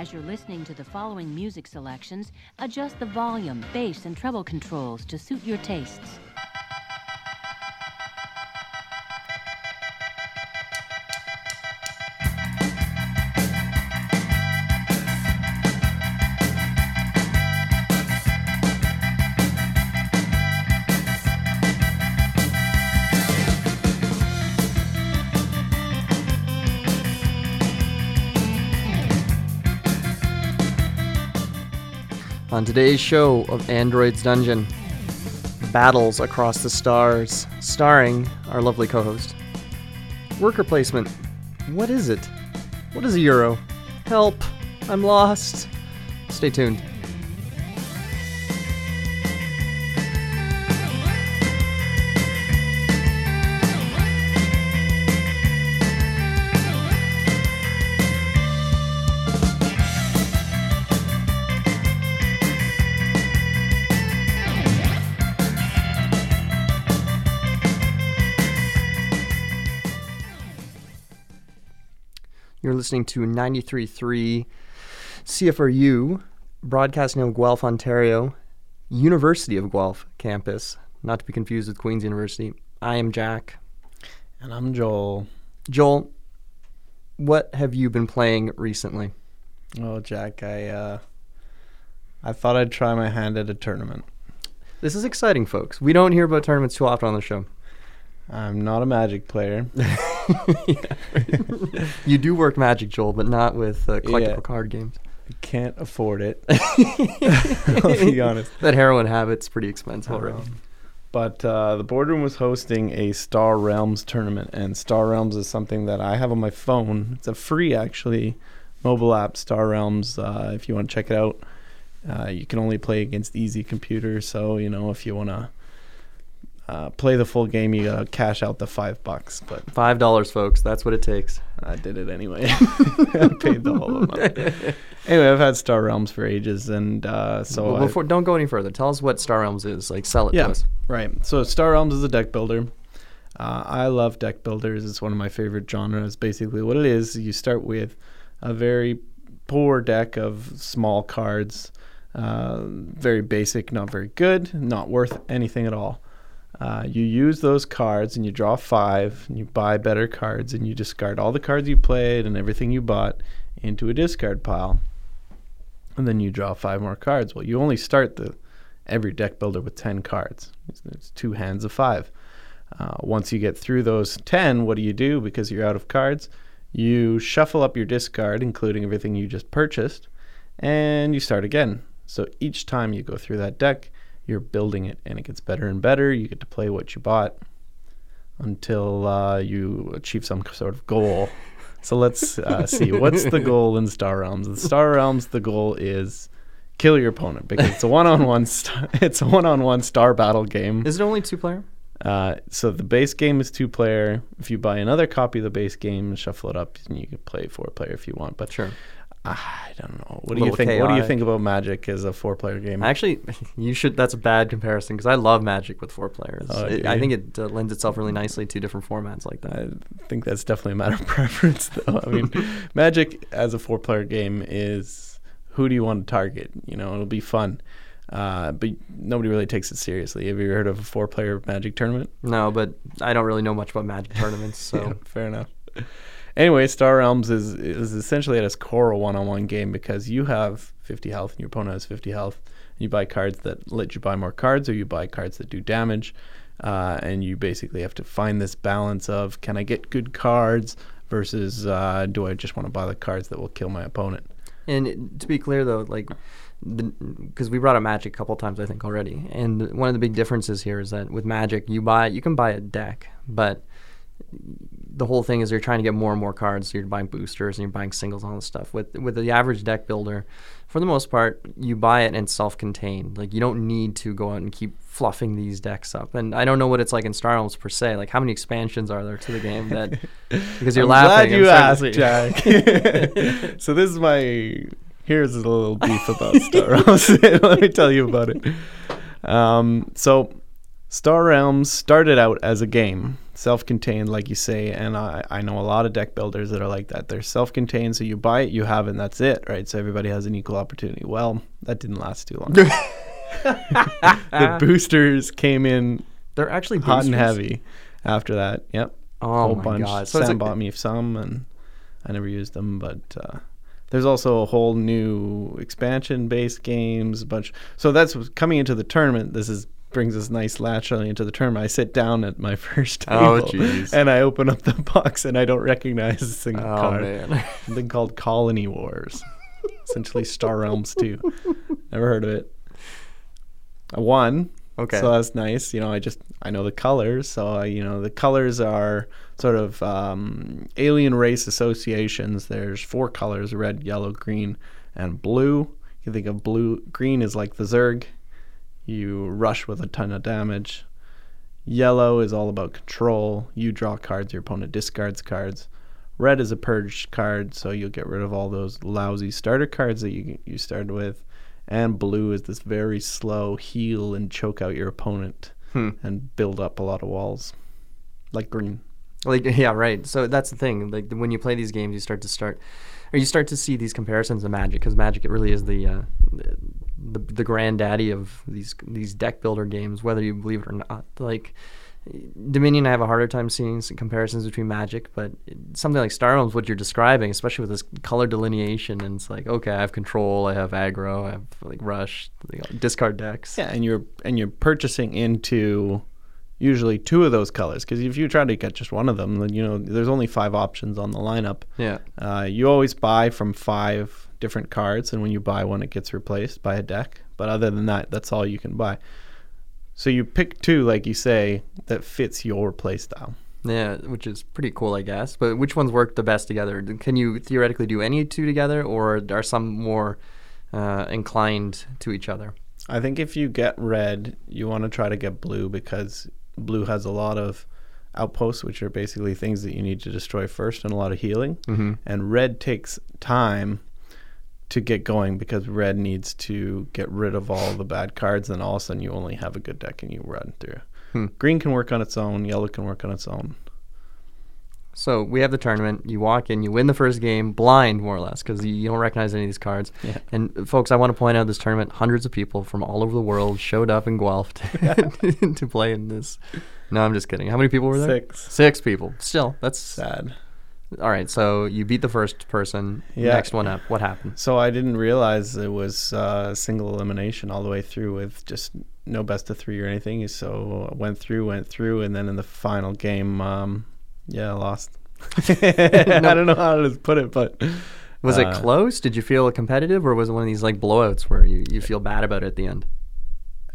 As you're listening to the following music selections, adjust the volume, bass, and treble controls to suit your tastes. On today's show of Android's Dungeon, Battles Across the Stars, starring our lovely co host. Worker placement. What is it? What is a euro? Help! I'm lost. Stay tuned. Listening to 93.3 CFRU, broadcasting of Guelph, Ontario, University of Guelph campus, not to be confused with Queen's University. I am Jack. And I'm Joel. Joel, what have you been playing recently? Oh, Jack, I uh, I thought I'd try my hand at a tournament. This is exciting, folks. We don't hear about tournaments too often on the show. I'm not a Magic player. You do work Magic, Joel, but not with uh, collectible Yeah. card games. I can't afford it. I'll be honest. That heroin habit's pretty expensive already. Um, but uh, the boardroom was hosting a Star Realms tournament, and Star Realms is something that I have on my phone. It's a free, actually, mobile app, Star Realms. Uh, if you want to check it out, uh, you can only play against easy computers. So you know, if you want to uh, play the full game, you gotta cash out the five bucks. But Five dollars, folks. That's what it takes. I did it anyway. I paid the whole amount. Anyway, I've had Star Realms for ages, and uh, so Well, I- don't go any further. Tell us what Star Realms is. Like, sell it Yeah. to us. Right. So Star Realms is a deck builder. Uh, I love deck builders. It's one of my favorite genres. Basically, what it is, you start with a very poor deck of small cards, uh, very basic, not very good, not worth anything at all. Uh, you use those cards and you draw five, and you buy better cards, and you discard all the cards you played and everything you bought into a discard pile. And then you draw five more cards. Well, you only start the every deck builder with 10 cards. It's, it's two hands of five. Uh, once you get through those 10, what do you do? Because you're out of cards, you shuffle up your discard, including everything you just purchased, and you start again. So each time you go through that deck, you're building it, and it gets better and better. You get to play what you bought until uh, you achieve some sort of goal. So let's uh, see. What's the goal in Star Realms? In Star Realms, the goal is kill your opponent because it's a one-on-one. St- it's a one-on-one star battle game. Is it only two player? Uh, so the base game is two-player. If you buy another copy of the base game, shuffle it up, and you can play four-player if you want. But Sure. I don't know. What do you think? What do you think about Magic as a four-player game? Actually, you should. That's a bad comparison because I love Magic with four players. Oh, It- I think it uh, lends itself really nicely to different formats like that. I think that's definitely a matter of preference, though. I mean, Magic as a four-player game is who do you want to target? You know, it'll be fun, uh, but nobody really takes it seriously. Have you ever heard of a four-player Magic tournament? No, but I don't really know much about Magic tournaments, so Yeah, fair enough. Anyway, Star Realms is is essentially at its core a one-on-one game because you have 50 health and your opponent has 50 health. You buy cards that let you buy more cards, or you buy cards that do damage, uh, and you basically have to find this balance of can I get good cards versus uh, do I just want to buy the cards that will kill my opponent? And to be clear, though, like, because we brought up Magic a couple times, I think already, and one of the big differences here is that with Magic, you buy you can buy a deck, but the whole thing is you're trying to get more and more cards. So you're buying boosters and you're buying singles and all this stuff. With with the average deck builder, for the most part, you buy it and it's self-contained. Like you don't need to go out and keep fluffing these decks up. And I don't know what it's like in Star Realms per se. Like how many expansions are there to the game that because you're I'm laughing. Glad you asked, starting to see- Jack. so this is my here's a little beef about Star Realms. Let me tell you about it. Um, so Star Realms started out as a game. Self-contained, like you say, and I, I know a lot of deck builders that are like that. They're self-contained, so you buy it, you have it, and that's it, right? So everybody has an equal opportunity. Well, that didn't last too long. the boosters came in They're actually hot and heavy after that. Yep. Oh whole my bunch. god! So Sam like, bought me some, and I never used them. But uh, there's also a whole new expansion-based games. A bunch. So that's coming into the tournament. This is brings us nice naturally into the term. I sit down at my first table, Oh, and I open up the box, and I don't recognize a single oh card. Something called Colony Wars, essentially Star Realms 2. Never heard of it. I won. Okay. So that's nice. You know, I just I know the colors. So I, you know, the colors are sort of um, alien race associations. There's four colors: red, yellow, green, and blue. You think of blue. Green is like the Zerg. You rush with a ton of damage. Yellow is all about control. You draw cards. Your opponent discards cards. Red is a purge card, so you'll get rid of all those lousy starter cards that you you started with. And blue is this very slow heal and choke out your opponent Hmm. and build up a lot of walls, like green. Like yeah, right. So that's the thing. Like when you play these games, you start to start, or you start to see these comparisons of Magic because Magic it really is the, uh, the the granddaddy of these these deck builder games, whether you believe it or not. Like Dominion, I have a harder time seeing some comparisons between Magic, but something like Star Realms, what you're describing, especially with this color delineation, and it's like okay, I have control, I have aggro, I have like rush, know, discard decks. Yeah, and you're and you're purchasing into usually two of those colors because if you try to get just one of them, then you know there's only five options on the lineup. Yeah. Uh, you always buy from five different cards, and when you buy one, it gets replaced by a deck. But other than that, that's all you can buy. So you pick two, like you say, that fits your playstyle. Yeah, which is pretty cool, I guess. But which ones work the best together? Can you theoretically do any two together, or are some more uh, inclined to each other? I think if you get red, you want to try to get blue because blue has a lot of outposts, which are basically things that you need to destroy first, and a lot of healing. Mm-hmm. And red takes time to get going because red needs to get rid of all the bad cards, and all of a sudden you only have a good deck and you run through. Hmm. Green can work on its own, yellow can work on its own. So we have the tournament. You walk in, you win the first game blind, more or less, because you, don't recognize any of these cards. Yeah. And uh, folks, I want to point out this tournament. Hundreds of people from all over the world showed up in Guelph to, to play in this. No, I'm just kidding. How many people were there? Six. Six people. Still, that's Sad. All right. So you beat the first person. Yeah. Next one up. What happened? So I didn't realize it was uh, single elimination all the way through with just no best of three or anything. So I went through, went through, and then in the final game, um, yeah, I lost. I don't know how to put it, but Was uh, it close? Did you feel competitive, or was it one of these like blowouts where you, you feel bad about it at the end?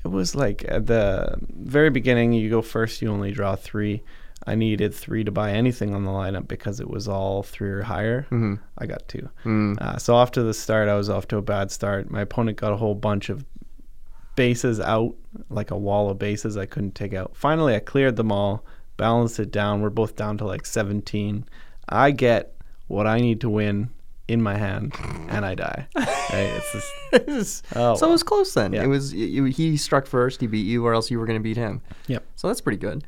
It was like at the very beginning, you go first, you only draw three. I needed three to buy anything on the lineup because it was all three or higher. Mm-hmm. I got two. Mm. Uh, so off to the start, I was off to a bad start. My opponent got a whole bunch of bases out, like a wall of bases I couldn't take out. Finally, I cleared them all, balanced it down. We're both down to like 17. I get what I need to win in my hand, and I die. Right? Just, oh, so it was close then. Yeah. It was you, he struck first, he beat you, or else you were going to beat him. Yep. So that's pretty good.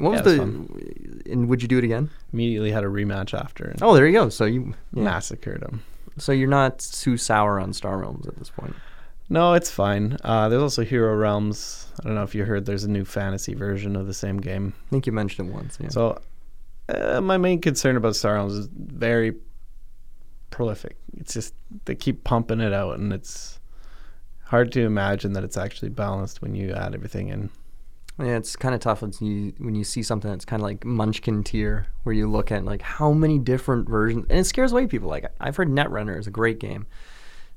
What Yeah, was the? was And would you do it again? immediately had a rematch after and Oh, there you go. So you, yeah. massacred him. so you're not too sour on Star Realms at this point. No, it's fine. Uh, there's also Hero Realms. I don't know if you heard. There's a new fantasy version of the same game. I think you mentioned it once. Yeah. So, uh, my main concern about Star Realms is very prolific. It's just they keep pumping it out, and it's hard to imagine that it's actually balanced when you add everything in. Yeah, it's kind of tough when you when you see something that's kind of like Munchkin tier, where you look at like how many different versions, and it scares away people. Like I've heard Netrunner is a great game,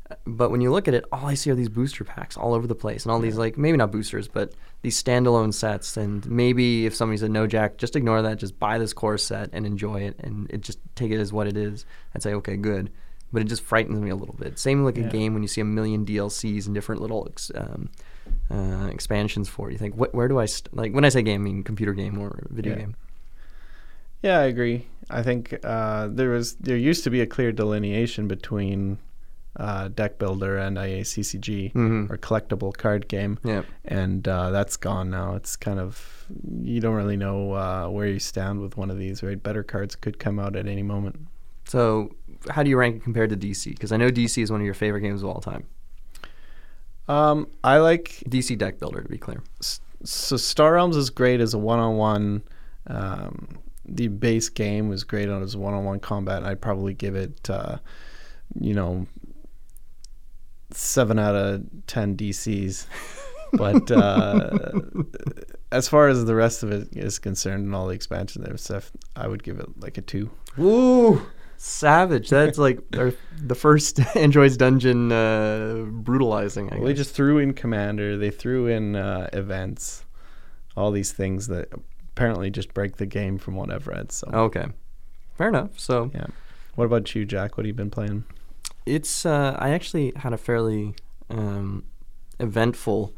uh, but when you look at it, all I see are these booster packs all over the place, and all these like maybe not boosters, but these standalone sets. And maybe if somebody said no, Jack, just ignore that, just buy this core set and enjoy it, and it just take it as what it is. I'd say okay, good. But it just frightens me a little bit. Same like a game when you see a million DLCs and different little um, uh, expansions for. You think, what, where do I st-? like? When I say game, I mean computer game or video Yeah. game. Yeah, I agree. I think uh, there was there used to be a clear delineation between uh, deck builder and IACCG Mhm. or collectible card game, Yeah. and uh, that's gone now. It's kind of you don't really know uh, where you stand with one of these. Right, better cards could come out at any moment. So, how do you rank it compared to DC? Because I know DC is one of your favorite games of all time. Um, I like DC Deck Builder, to be clear. so Star Realms is great as a one-on-one. Um, the base game was great on as one-on-one combat. And I'd probably give it, uh, you know, seven out of ten DCs. But uh, as far as the rest of it is concerned, and all the expansion and stuff, I would give it like a two. Woo! Savage. That's like our, the first Android's Dungeon uh, brutalizing. I Well, they just threw in Commander. They threw in uh, events, all these things that apparently just break the game from what I've read. So, Okay. Fair enough. So, yeah. What about you, Jack? What have you been playing? it's uh, I actually had a fairly um, eventful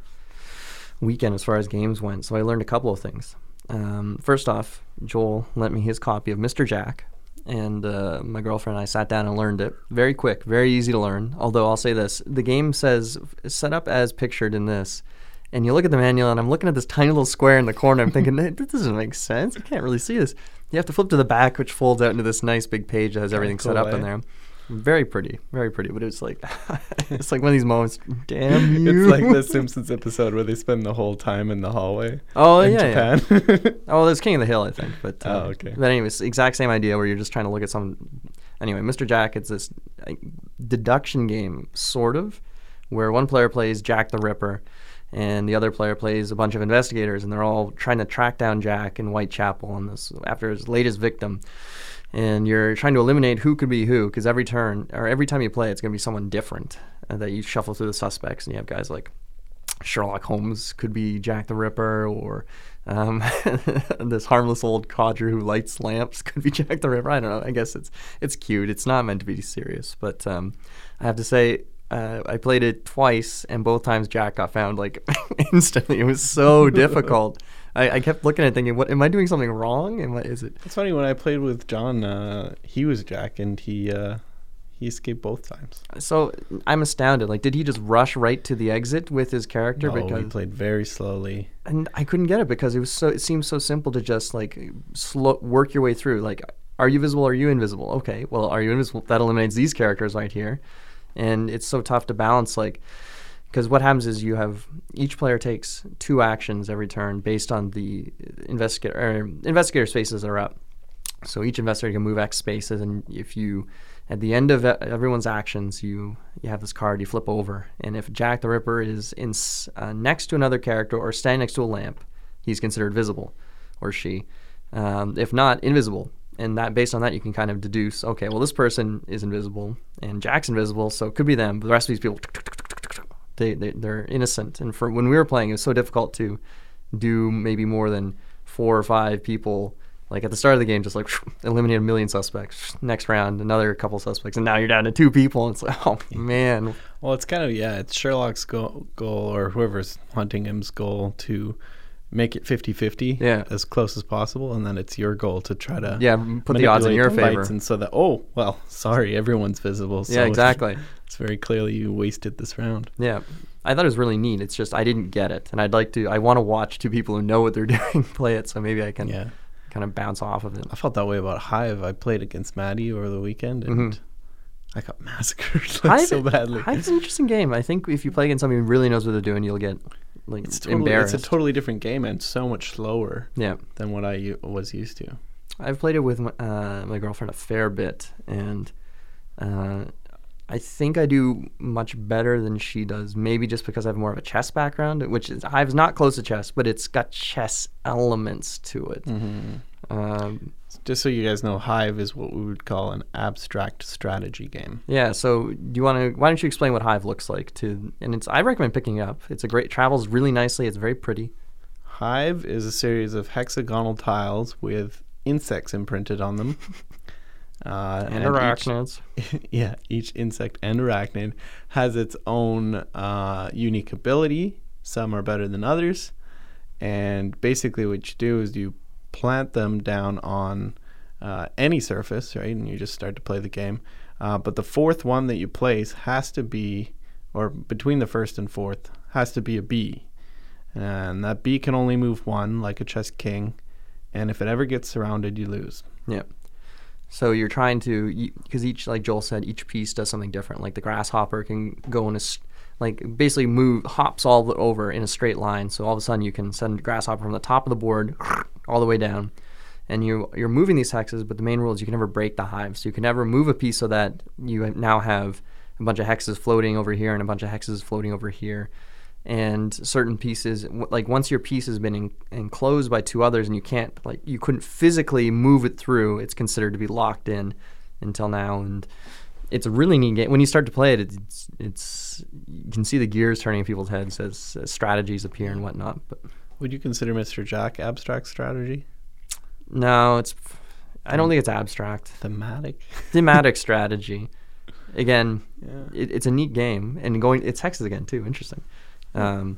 weekend as far as games went. So I learned a couple of things. Um, first off, Joel lent me his copy of Mr. Jack, and uh, my girlfriend and I sat down and learned it. Very quick, very easy to learn. Although I'll say this: the game says set up as pictured in this. And you look at the manual, and I'm looking at this tiny little square in the corner. I'm thinking, "That- this doesn't make sense. I can't really see this. You have to flip to the back, which folds out into this nice big page that has everything set cool, up in eh? there. Very pretty, very pretty. But it's like, it's like one of these moments. Damn you! It's like the Simpsons episode where they spend the whole time in the hallway. Oh in yeah, yeah. Japan. Oh, there's King of the Hill, I think. But uh, Oh, okay. But anyways, exact same idea where you're just trying to look at some. Anyway, Mr. Jack, it's this uh, deduction game, sort of, where one player plays Jack the Ripper, and the other player plays a bunch of investigators, and they're all trying to track down Jack in Whitechapel on this after his latest victim. And you're trying to eliminate who could be who, because every turn or every time you play, it's going to be someone different uh, that you shuffle through the suspects, and you have guys like Sherlock Holmes could be Jack the Ripper, or um, this harmless old codger who lights lamps could be Jack the Ripper. I don't know. I guess it's it's cute. It's not meant to be serious, but um, I have to say. Uh, I played it twice, and both times Jack got found like instantly. It was so difficult. I, I kept looking at it thinking, "What am I doing something wrong? And what is it?" it's funny when I played with John. Uh, he was Jack, and he uh, he escaped both times. So I'm astounded. Like, did he just rush right to the exit with his character? No, he played very slowly. and I couldn't get it because it was so it seems so simple to just like slow work your way through. Like, are you visible? Are you invisible? Okay, well, are you invisible? That eliminates these characters right here, and it's so tough to balance. Like, because what happens is you have each player takes two actions every turn based on the investigator or investigator spaces that are up. So each investigator can move X spaces, and if you at the end of everyone's actions, you you have this card you flip over, and if Jack the Ripper is in uh, next to another character or standing next to a lamp, he's considered visible, or she. Um, if not, invisible. And that based on that, you can kind of deduce, okay, well, this person is invisible, and Jack's invisible, so it could be them. But the rest of these people, they, they they're innocent. And for when we were playing, it was so difficult to do maybe more than four or five people. Like at the start of the game, just like eliminate a million suspects. Next round, another couple suspects, and now you're down to two people. And it's like, oh man, Well, it's kind of yeah. It's Sherlock's goal, goal or whoever's hunting him's goal to make it 50-50 Yeah. as close as possible, and then it's your goal to try to yeah, put the odds in your favor. and so that oh well, sorry, everyone's visible. So yeah, exactly. It's very clearly you wasted this round. Yeah. I thought it was really neat. It's just I didn't get it, and I'd like to. I want to watch two people who know what they're doing play it, so maybe I can Yeah, kind of bounce off of it. I felt that way about Hive. I played against Maddie over the weekend, and Mhm. I got massacred like, so badly. Hive's an interesting game. I think if you play against somebody who really knows what they're doing, you'll get like It's totally, embarrassed. it's a totally different game and so much slower yeah. than what I u- was used to. I've played it with my, uh, my girlfriend a fair bit, and uh, I think I do much better than she does. Maybe just because I have more of a chess background, which is Hive's not close to chess, but it's got chess elements to it. Mm-hmm. Um, Just so you guys know, Hive is what we would call an abstract strategy game. yeah. So do you want to? Why don't you explain what Hive looks like? To and it's I recommend picking it up. It's a great travels really nicely. It's very pretty. Hive is a series of hexagonal tiles with insects imprinted on them. Uh, And, each- arachnids. yeah, each insect and arachnid has its own uh, unique ability. Some are better than others. And basically, what you do is you plant them down on uh, any surface, right? And you just start to play the game. Uh, but the fourth one that you place has to be, or between the first and fourth, has to be a bee. And that bee can only move one, like a chess king. And if it ever gets surrounded, you lose. Yeah. So you're trying to, because each, like Joel said, each piece does something different. Like the grasshopper can go in a like basically move, hops all over in a straight line. So all of a sudden you can send grasshopper from the top of the board all the way down. And you, you're moving these hexes, but the main rule is you can never break the hive. So you can never move a piece so that you now have a bunch of hexes floating over here and a bunch of hexes floating over here and certain pieces like once your piece has been en- enclosed by two others and you can't like you couldn't physically move it through it's considered to be locked in until now and it's a really neat game when you start to play it it's it's you can see the gears turning in people's heads as, as strategies appear and whatnot but Would you consider Mr. Jack abstract strategy? no it's i don't think it's abstract Thematic? thematic strategy again Yeah. it, it's a neat game and going it's hexes again too interesting um,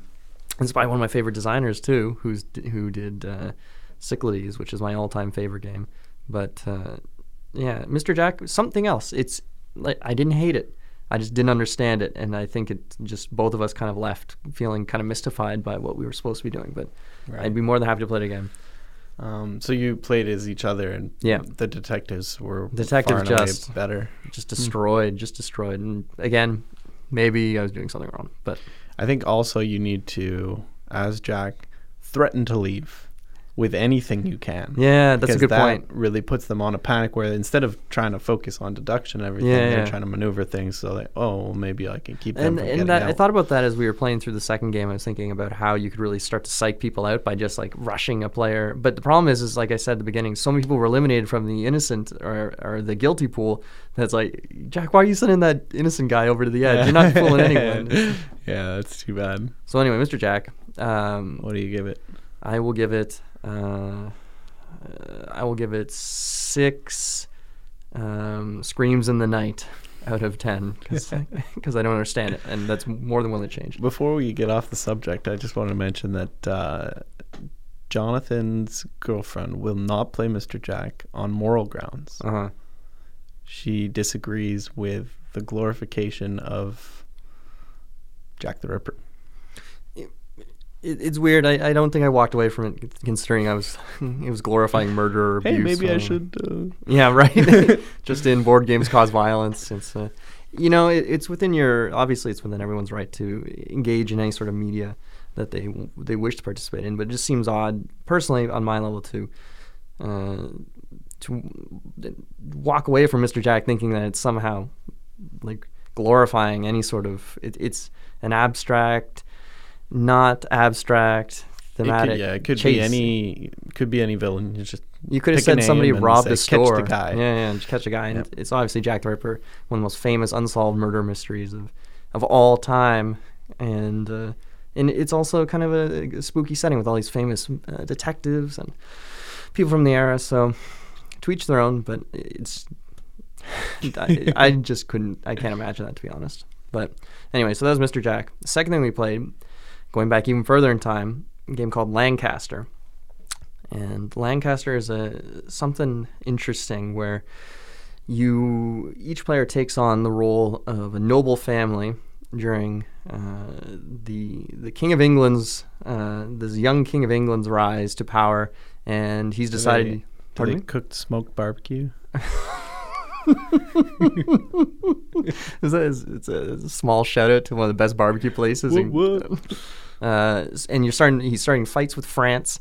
it's by one of my favorite designers too who's who did uh, cyclades which is my all-time favorite game. But uh, yeah mr jack something else. It's like i didn't hate it. I just didn't understand it. And i think it just both of us kind of left feeling kind of mystified by what we were supposed to be doing. But i'd be more than happy to play it again. Um, so you played as each other, and Yeah. the detectives were Detectives just- better. just destroyed just destroyed. And again maybe i was doing something wrong but I think also you need to, as Jack, threaten to leave with anything you can. yeah that's a good that point Really puts them on a panic where instead of trying to focus on deduction and everything, Yeah, they're yeah. trying to maneuver things so that oh well, maybe I can keep them and from and that, I thought about that as we were playing through the second game. I was thinking about how you could really start to psych people out by just like rushing a player. But the problem is, is like I said at the beginning, so many people were eliminated from the innocent or, or the guilty pool. That's like, Jack, why are you sending that innocent guy over to the edge? You're not fooling anyone. yeah, that's too bad. So anyway, Mr. Jack, um, What do you give it? I will give it. Uh, uh, I will give it six um, screams in the night out of ten because I don't understand it, and that's more than willing to change. Before we get off the subject, I just want to mention that uh, Jonathan's girlfriend will not play Mr. Jack on moral grounds. Uh huh. She disagrees with the glorification of Jack the Ripper. It, it's weird. I, I don't think I walked away from it considering I was it was glorifying murder or Hey, abuse. maybe I should. Uh, Yeah, right. Just in board games cause violence. It's uh, you know it, it's within your obviously it's within everyone's right to engage in any sort of media that they they wish to participate in. But it just seems odd, personally, on my level, to uh, to walk away from Mr. Jack thinking that it's somehow like glorifying any sort of it, it's an abstract, not abstract it thematic. could, yeah, it could chase. be any. Could be any villain. You just You could have said somebody robbed say, a "Catch the store. guy." Yeah, yeah, just catch a guy. And Yep. it's obviously Jack the Ripper, one of the most famous unsolved murder mysteries of, of all time. And uh, and it's also kind of a, a spooky setting with all these famous uh, detectives and people from the era. So to each their own, but it's I, I just couldn't. I can't imagine that to be honest. But anyway, so that was Mr. Jack. The second thing we played, going back even further in time, a game called Lancaster. And Lancaster is a something interesting where you each player takes on the role of a noble family during uh, the the King of England's uh, this young King of England's rise to power, and he's Do decided. they- Do they me? cooked smoked barbecue? Is that, is, it's, a, it's a small shout out to one of the best barbecue places. in- Whoop, whoop. uh, and you're starting. He's starting fights with France,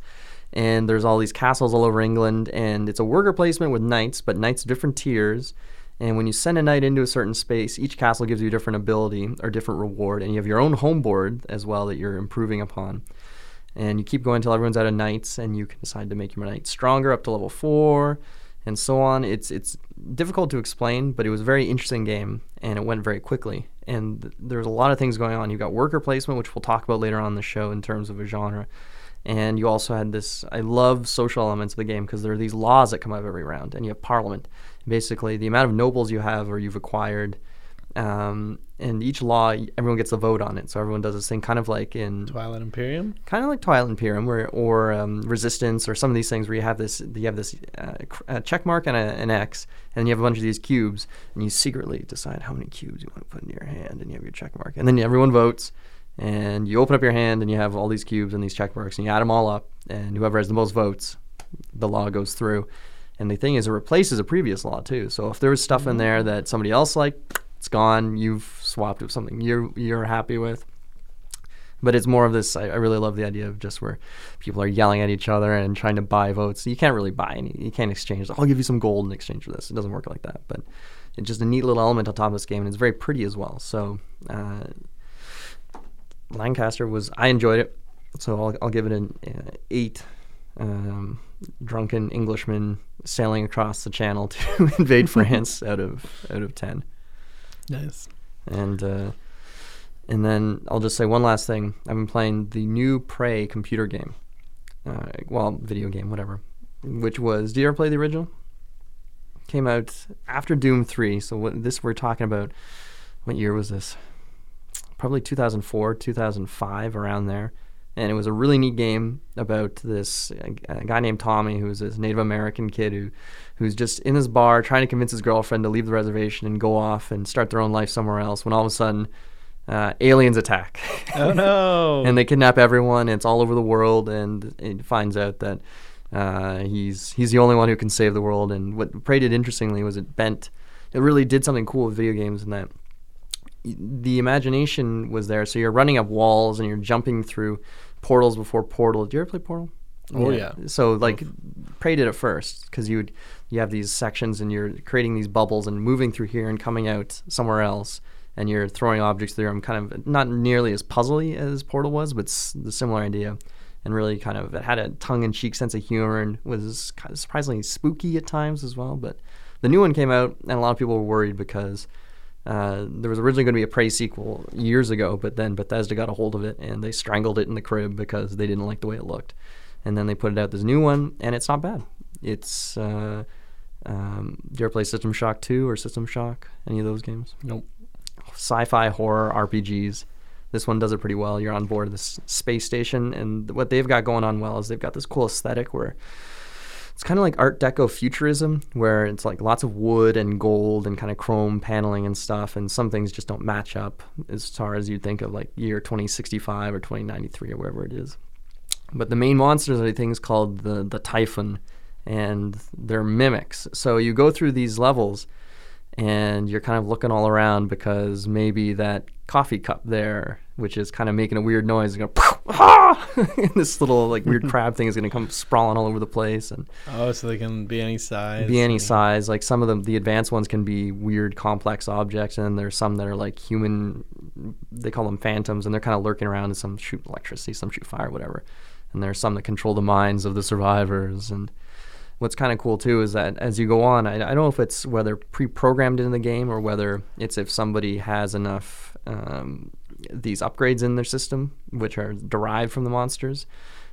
and there's all these castles all over England, and it's a worker placement with knights, but knights of different tiers. And when you send a knight into a certain space, each castle gives you a different ability or different reward, and you have your own home board as well that you're improving upon. And you keep going until everyone's out of knights, and you can decide to make your knight stronger up to level four, and so on. It's it's difficult to explain, but it was a very interesting game, and it went very quickly. And th- there's a lot of things going on. You've got worker placement, which we'll talk about later on in the show in terms of a genre. And you also had this. I love social elements of the game because there are these laws that come up every round, and you have parliament. Basically, the amount of nobles you have or you've acquired um, and each law everyone gets a vote on it. So everyone does this thing, kind of like in Twilight Imperium. kind of like Twilight Imperium, where or um, Resistance, or some of these things where you have this you have this uh, a check mark and a, an X, and then you have a bunch of these cubes, and you secretly decide how many cubes you want to put in your hand, and you have your check mark, and then everyone votes, and you open up your hand, and you have all these cubes and these check marks, and you add them all up, and whoever has the most votes, the law goes through. And the thing is, it replaces a previous law too. So if there was stuff in there that somebody else liked, it's gone. You've swapped with something you're you're happy with. But it's more of this I, I really love the idea of just where people are yelling at each other and trying to buy votes. You can't really buy any you can't exchange i'll give you some gold in exchange for this. It doesn't work like that but it's just a neat little element on top of this game and it's very pretty as well. So uh, lancaster was i enjoyed it so i'll, I'll give it an uh, eight. Um, drunken englishmen sailing across the channel to invade france out of out of 10 Nice. and uh, and then I'll just say one last thing. I've been playing the new Prey computer game, uh, well, video game, whatever. Which was, do you ever play the original? Came out after Doom Three. So what this we're talking about? What year was this? Probably 2004, 2005, around there. And it was a really neat game about this uh, guy named Tommy, who's this Native American kid who, who's just in his bar trying to convince his girlfriend to leave the reservation and go off and start their own life somewhere else. When all of a sudden, uh, aliens attack. Oh no! and they kidnap everyone. And it's all over the world, and it finds out that uh, he's he's the only one who can save the world. And what Prey did interestingly was it bent. It really did something cool with video games in that the imagination was there. So you're running up walls and you're jumping through portals before Portal. Did you ever play Portal? Oh, yeah. So like, Prey did it first because you would you have these sections and you're creating these bubbles and moving through here and coming out somewhere else, and you're throwing objects through them. Kind of not nearly as puzzly as Portal was, but s- the similar idea. And really, kind of, it had a tongue-in-cheek sense of humor and was kind of surprisingly spooky at times as well. But the new one came out, and a lot of people were worried because uh, there was originally going to be a Prey sequel years ago, but then Bethesda got a hold of it and they strangled it in the crib because they didn't like the way it looked. And then they put it out this new one, and it's not bad. It's uh, um, do you ever play System Shock 2 or System Shock? Any of those games? Nope. Sci-fi horror RPGs. This one does it pretty well. You're on board this space station, and what they've got going on well is they've got this cool aesthetic where it's kind of like Art Deco futurism, where it's like lots of wood and gold and kind of chrome paneling and stuff, and some things just don't match up as far as you'd think of like year 2065 or 2093 or wherever it is. But the main monsters are things called the the Typhon, and they're mimics. So you go through these levels, and you're kind of looking all around because maybe that coffee cup there, which is kind of making a weird noise, is going ah! and this little like weird crab thing is going to come sprawling all over the place and Oh, so they can be any size. be any size. Like some of them, the advanced ones can be weird, complex objects, and there's some that are like human. They call them phantoms, and they're kind of lurking around. And some shoot electricity, some shoot fire, whatever. And there's some that control the minds of the survivors. And what's kind of cool too is that as you go on, I, I don't know if it's whether pre-programmed in the game or whether it's if somebody has enough um, these upgrades in their system, which are derived from the monsters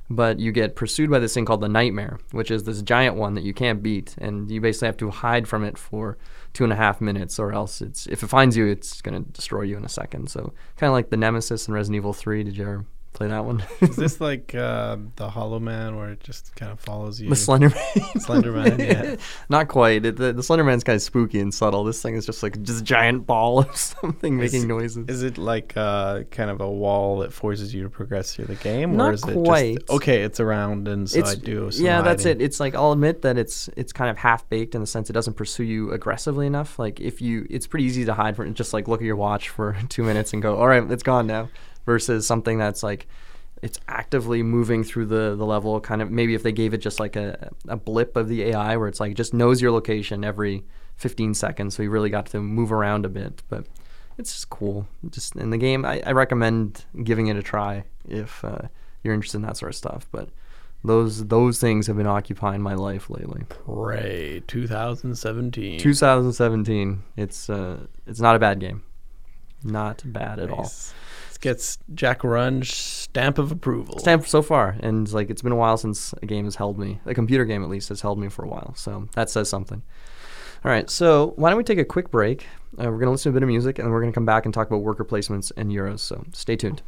but you get pursued by this thing called the nightmare, which is this giant one that you can't beat, and you basically have to hide from it for two and a half minutes, or else it's if it finds you, it's gonna destroy you in a second. So kind of like the Nemesis in Resident Evil Three. Did you ever play that one? Is this like uh, the Hollow Man, where it just kind of follows you? the Slender Man. Slender Man, yeah. Not quite. It, the, the Slender Man's kind of spooky and subtle. This thing is just like just a giant ball of something Is- making noises. Is it like uh, kind of a wall that forces you to progress through the game, Not or is it quite. just okay? It's around, and so I do. Yeah, that's it. It's like I'll admit that it's it's kind of half baked in the sense it doesn't pursue you aggressively enough. Like if you, it's pretty easy to hide from. Just like look at your watch for two minutes and go, all right, it's gone now. Versus something that's like it's actively moving through the the level. Kind of maybe if they gave it just like a a blip of the AI where it's like just knows your location every 15 seconds, so you really got to move around a bit, but. It's just cool. Just in the game, I, I recommend giving it a try if uh, you're interested in that sort of stuff. But those those things have been occupying my life lately. Prey 2017. 2017. It's uh, it's not a bad game. Not bad at all. Gets Jack Runge stamp of approval. Stamp so far, and like it's been a while since a game has held me. A computer game, at least, has held me for a while. So that says something. All right, so why don't we take a quick break, Uh, we're to listen to a bit of music, and then we're to come back and talk about worker placements and Euros. So stay tuned.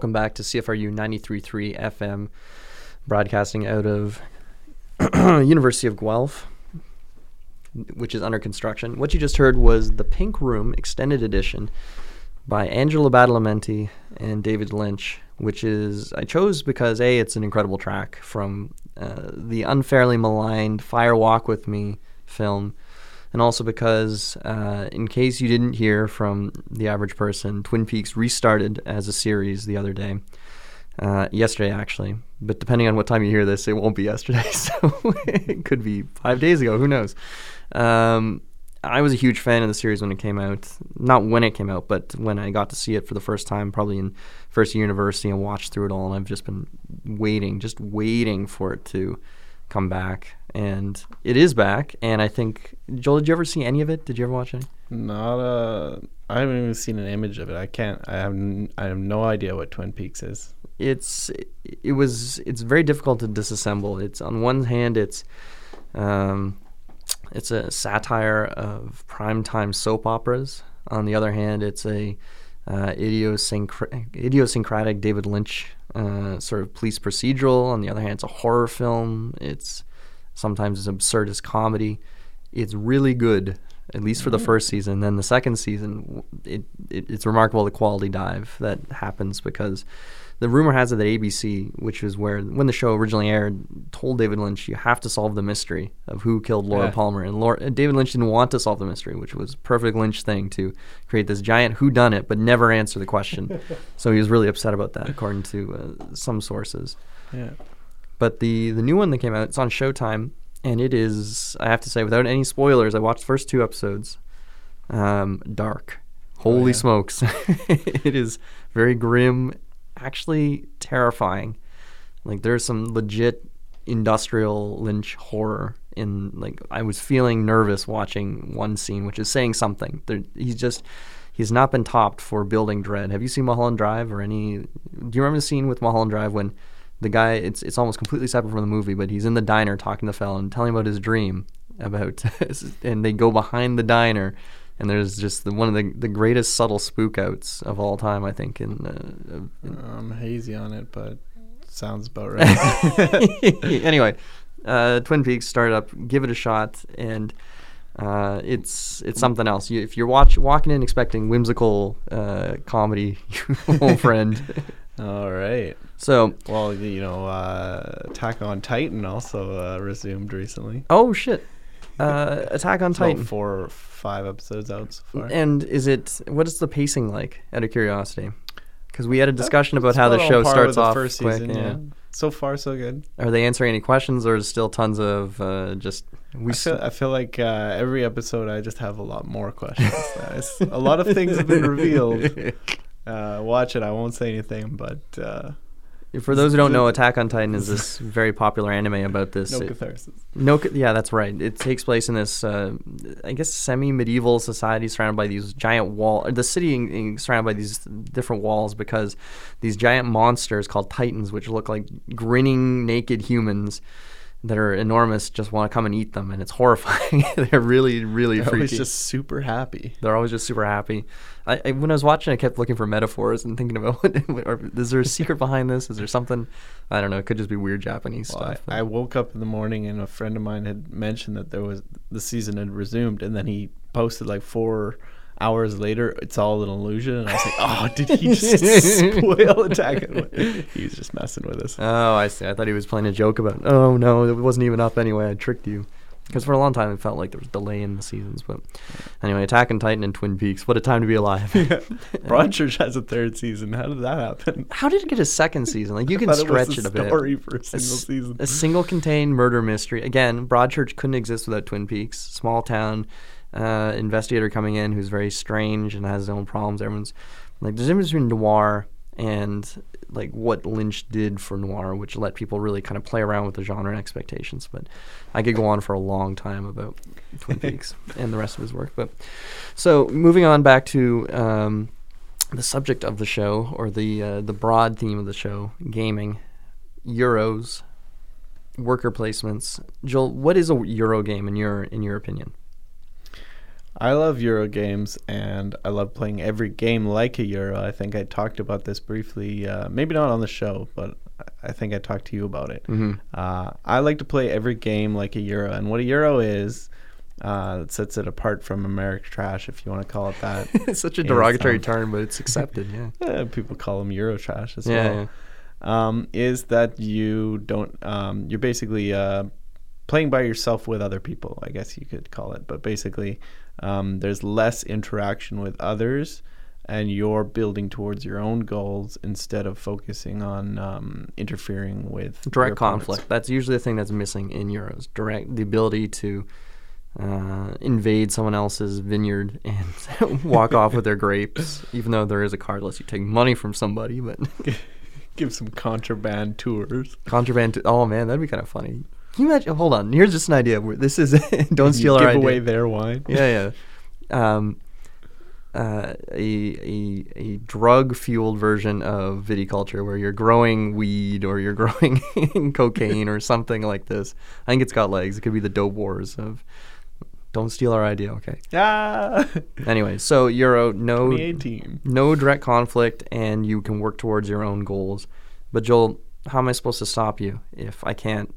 Welcome back to CFRU 93.3 FM, broadcasting out of University of Guelph, which is under construction. What you just heard was the Pink Room Extended Edition by Angelo Badalamenti and David Lynch, which is I chose because a it's an incredible track from uh, the unfairly maligned Fire Walk with Me film, and also because uh, in case you didn't hear from the average person, Twin Peaks restarted as a series the other day. Uh, yesterday, actually, but depending on what time you hear this, it won't be yesterday, so it could be five days ago. Who knows? Um, I was a huge fan of the series when it came out. Not when it came out, but when I got to see it for the first time, probably in first year university, and watched through it all. And I've just been waiting, just waiting for it to come back. And it is back. And I think Joel, did you ever see any of it? Did you ever watch any? Not a. I haven't even seen an image of it. I can't. I have. N- I have no idea what Twin Peaks is. It's. It was. It's very difficult to disassemble. It's on one hand, it's. Um, it's a satire of primetime soap operas. On the other hand, it's a uh, idiosyncra- idiosyncratic David Lynch uh, sort of police procedural. On the other hand, it's a horror film. It's sometimes it's absurdist comedy. It's really good, at least for the first season. Then the second season, it, it it's remarkable the quality dive that happens because the rumor has it that ABC, which is where when the show originally aired, told David Lynch you have to solve the mystery of who killed Laura Yeah. Palmer, and Laura, David Lynch didn't want to solve the mystery, which was perfect Lynch thing to create this giant who done it but never answer the question. so he was really upset about that, according to uh, some sources. Yeah. But the the new one that came out, it's on Showtime, and it is I have to say without any spoilers, I watched the first two episodes. Um, dark, holy Oh, yeah. smokes! it is very grim, actually terrifying. Like there's some legit industrial Lynch horror in like I was feeling nervous watching one scene, which is saying something. There, he's just he's not been topped for building dread. Have you seen Mulholland Drive or any? Do you remember the scene with Mulholland Drive when the guy it's it's almost completely separate from the movie, but he's in the diner talking to Fell and telling about his dream about, and they go behind the diner. And there's just the, one of the, the greatest subtle spook outs of all time, I think. In, uh, in I'm hazy on it, but sounds about right. anyway, uh, Twin Peaks started up. Give it a shot, and uh, it's it's something else. You, if you're watch walking in expecting whimsical uh, comedy, old friend. All right. So, Well, you know, uh, Attack on Titan also uh, resumed recently. oh shit, uh, Attack on Titan. four or five episodes out so far. And is it what is the pacing like? Out of curiosity, because we had a discussion about how the show starts the off first quick. season, yeah. yeah. So far, so good. Are they answering any questions, or is still tons of uh, just we I feel, I feel like uh, every episode I just have a lot more questions. Uh, a lot of things have been revealed. Uh, watch it. I won't say anything, but uh, For those who don't know, Attack on Titan is this very popular anime about this. no catharsis. no, yeah, that's right. It takes place in this, uh, I guess, semi-medieval society surrounded by these giant wall. The city in, in, surrounded by these different walls because these giant monsters called Titans, which look like grinning naked humans that are enormous, just want to come and eat them, and it's horrifying. They're really, really I freaky. was just super happy. They're always just super happy. I, I when I was watching, I kept looking for metaphors and thinking about what, or is there a secret behind this? Is there something? I don't know. It could just be weird Japanese Well, I, stuff. I woke up in the morning and a friend of mine had mentioned that there was the season had resumed, and then he posted like four hours later, it's all an illusion, and I was like, oh, did he just spoil Attack? He was just messing with us. oh, I see. I thought he was playing a joke about. Oh no, it wasn't even up anyway. I tricked you. Because for a long time it felt like there was delay in the seasons, but anyway, Attack on Titan and Twin Peaks. What a time to be alive! Broadchurch has a third season. How did that happen? How did it get a second season? Like you can thought it was stretch it a bit. Story for a a, single s- season. a single contained murder mystery. Again, Broadchurch couldn't exist without Twin Peaks. Small town uh, investigator coming in who's very strange and has his own problems. Everyone's like, there's a difference between noir and like what Lynch did for noir, which let people really kind of play around with the genre and expectations. But I could go on for a long time about Twin Peaks and the rest of his work. But so moving on back to. Um, the subject of the show, or the uh, the broad theme of the show, gaming, Euros, worker placements. Joel, what is a Euro game in your in your opinion? I love Euro games, and I love playing every game like a Euro. I think I talked about this briefly, uh, maybe not on the show, but I think I talked to you about it. Mm-hmm. Uh, I like to play every game like a Euro, and what a Euro is, uh, that sets it apart from American trash, if you want to call it that. it's such a derogatory um, term, but it's accepted. Yeah. Eh, people call them Euro trash as Yeah, well. Um, is that you don't? Um, you're basically uh, playing by yourself with other people. I guess you could call it, but basically, um, there's less interaction with others, and you're building towards your own goals instead of focusing on um, interfering with direct conflict. That's usually the thing that's missing in Euros. Direct, the ability to uh, invade someone else's vineyard and walk off with their grapes, even though there is a card lets you take money from somebody. But Give some contraband tours. contraband. To, oh man, that'd be kind of funny. Can you imagine? Hold on. Here's just an idea. Where this is don't steal give our idea. away their wine. yeah, yeah. Um, uh, a, a a drug fueled version of viticulture where you're growing weed or you're growing cocaine or something like this. I think it's got legs. It could be the dope wars of don't steal our idea. Okay. Ah, Anyway, so Euro no no direct conflict and you can work towards your own goals. But Joel, how am I supposed to stop you if I can't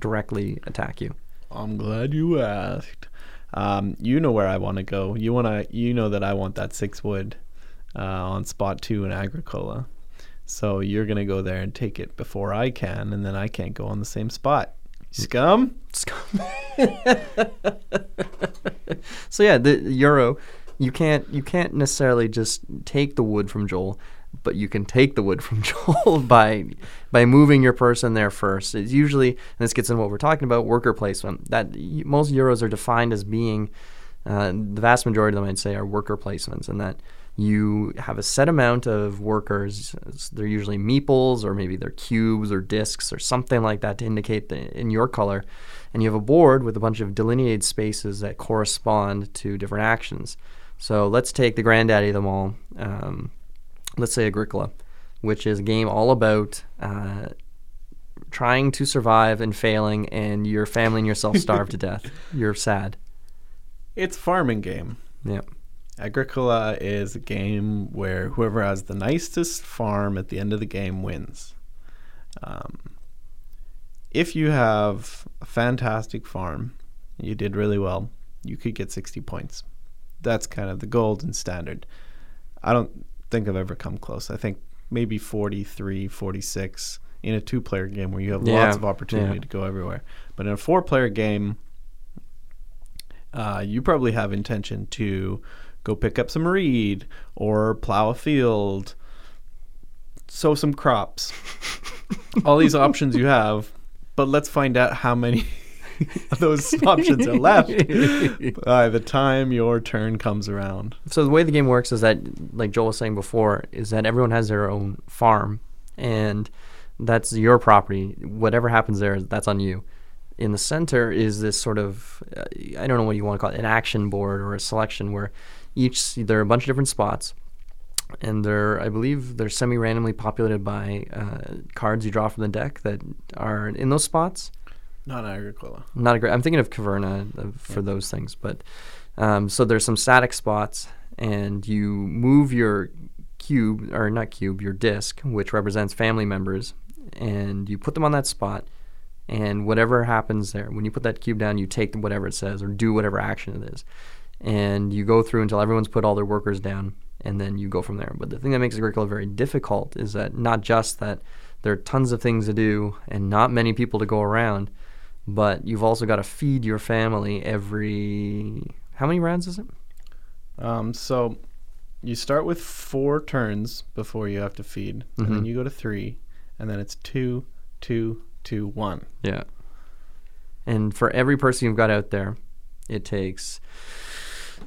directly attack you? I'm glad you asked. Um, you know where I want to go. You want to. You know that I want that six wood uh, on spot two in Agricola. So you're gonna go there and take it before I can, and then I can't go on the same spot. Scum. Scum. so yeah, the Euro, you can't you can't necessarily just take the wood from Joel, but you can take the wood from Joel by by moving your person there first. It's usually, and this gets into what we're talking about, worker placement. That most Euros are defined as being, uh, the vast majority of them I'd say are worker placements, and that you have a set amount of workers. They're usually meeples or maybe they're cubes or discs or something like that to indicate the, in your color. And you have a board with a bunch of delineated spaces that correspond to different actions. So let's take the granddaddy of them all. Um, let's say Agricola, which is a game all about uh, trying to survive and failing, and your family and yourself starve to death. You're sad. It's farming game. Yeah. Agricola is a game where whoever has the nicest farm at the end of the game wins. Um, if you have a fantastic farm, you did really well, you could get 60 points. That's kind of the golden standard. I don't think I've ever come close. I think maybe 43, 46 in a two player game where you have Yeah, lots of opportunity yeah. to go everywhere. But in a four player game, uh, you probably have intention to go pick up some reed or plow a field, sow some crops. All these options you have, but let's find out how many those options are left by the time your turn comes around. So the way the game works is that, like Joel was saying before, is that everyone has their own farm, and that's your property. Whatever happens there, that's on you. In the center is this sort of, uh, I don't know what you want to call it, an action board or a selection where each there are a bunch of different spots, and they're I believe they're semi-randomly populated by uh, cards you draw from the deck that are in those spots Not Agricola. not a great. I'm thinking of Caverna uh, for those things, but um, so there's some static spots, and you move your cube or not cube, your disc, which represents family members, and you put them on that spot, and whatever happens there, when you put that cube down, you take whatever it says or do whatever action it is, and you go through until everyone's put all their workers down, and then you go from there. But the thing that makes Agricola very difficult is that not just that there are tons of things to do and not many people to go around but you've also got to feed your family every how many rounds is it Um, so you start with four turns before you have to feed, and then Mhm. you go to three, and then it's two, two, two, one. yeah and for every person you've got out there it takes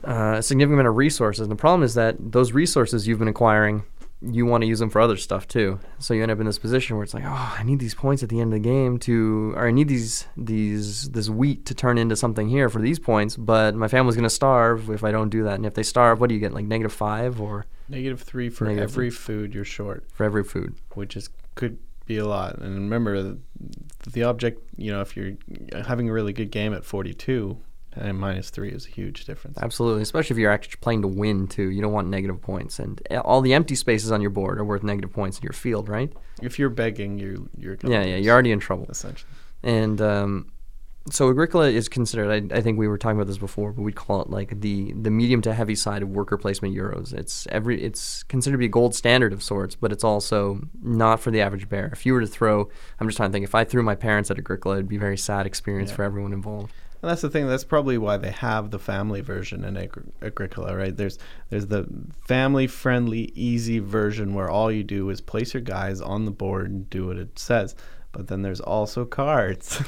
uh, a significant amount of resources and the problem is that those resources you've been acquiring you want to use them for other stuff too. So you end up in this position where it's like oh i need these points at the end of the game to or i need these these this wheat to turn into something here for these points but my family's going to starve if i don't do that. And if they starve what do you get like negative five or Negative three for Negative every food you're short, for every food. Which is could be a lot. And remember, the, the object, you know, if you're having a really good game at 42, and minus three is a huge difference. Absolutely, especially if you're actually playing to win too. You don't want negative points, and all the empty spaces on your board are worth negative points in your field, right? If you're begging, you you're gonna Yeah, yeah, you're already in trouble. essentially. And um, so Agricola is considered. I, I think we were talking about this before, but we'd call it like the the medium to heavy side of worker placement euros. It's every it's considered to be a gold standard of sorts, but it's also not for the average bear. If you were to throw, I'm just trying to think. If I threw my parents at Agricola, it'd be a very sad experience Yeah. for everyone involved. And that's the thing. That's probably why they have the family version in Agri- Agricola, right? There's there's the family friendly, easy version where all you do is place your guys on the board and do what it says. But then there's also cards.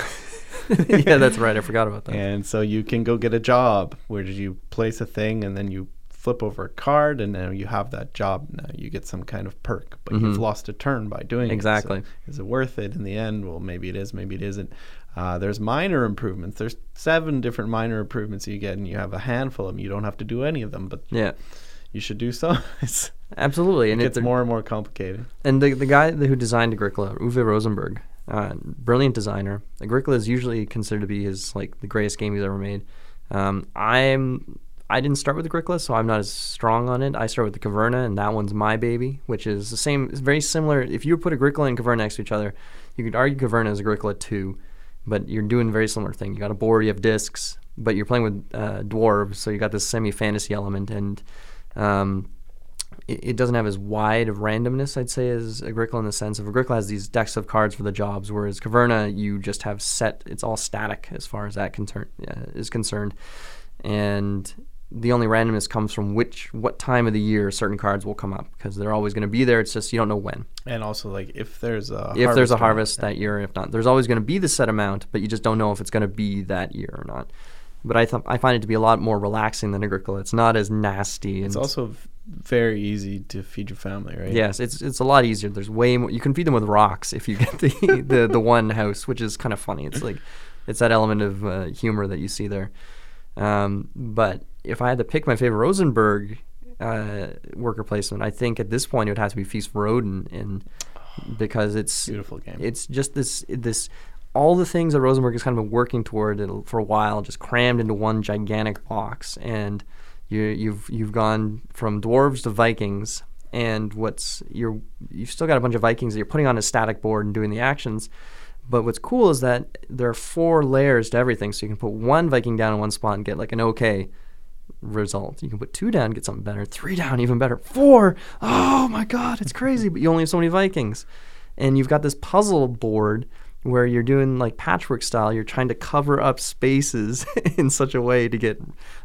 yeah, that's right. I forgot about that. And so you can go get a job where you place a thing and then you flip over a card and now you have that job. Now you get some kind of perk, but you've Mhm. lost a turn by doing Exactly. it. So is it worth it in the end? Well, maybe it is, maybe it isn't. Uh, there's minor improvements. There's seven different minor improvements you get, and you have a handful of them. You don't have to do any of them, but Yeah, you should do some. it's, absolutely. it gets more and more complicated. And the the guy who designed Agricola, Uwe Rosenberg, uh, brilliant designer. Agricola is usually considered to be his like the greatest game he's ever made. Um, I'm I didn't start with Agricola, so I'm not as strong on it. I start with the Caverna, and that one's my baby, which is the same. It's very similar. If you put Agricola and Caverna next to each other, you could argue Caverna is Agricola two, but you're doing very similar thing. You got a board, you have discs, but you're playing with uh, dwarves, so you got this semi fantasy element and. Um, it, it doesn't have as wide of randomness, I'd say, as Agricola in the sense of Agricola has these decks of cards for the jobs, whereas Caverna you just have set. It's all static as far as that concern uh, is concerned, and the only randomness comes from which what time of the year certain cards will come up because they're always going to be there. It's just you don't know when. And also, like, if there's a if there's a harvest that year, if not, there's always going to be the set amount, but you just don't know if it's going to be that year or not. But I th- I find it to be a lot more relaxing than Agricola. It's not as nasty. It's also very easy to feed your family, right? Yes, it's it's a lot easier. There's way more. You can feed them with rocks if you get the the, the one house, which is kind of funny. It's like it's that element of uh, humor that you see there. Um, but if I had to pick my favorite Rosenberg uh, worker placement, I think at this point it would have to be Feast for Odin, and because it's Beautiful game. it's just this this all the things that Rosenberg has kind of been working toward for a while, just crammed into one gigantic box, and you you've you've gone from dwarves to Vikings, and what's you're you've still got a bunch of Vikings that you're putting on a static board and doing the actions. But what's cool is that there are four layers to everything, so you can put one Viking down in one spot and get like an okay result. You can put two down, get something better. Three down, even better. Four, oh my god, it's crazy. but you only have so many Vikings, and you've got this puzzle board where you're doing like patchwork style. You're trying to cover up spaces in such a way to get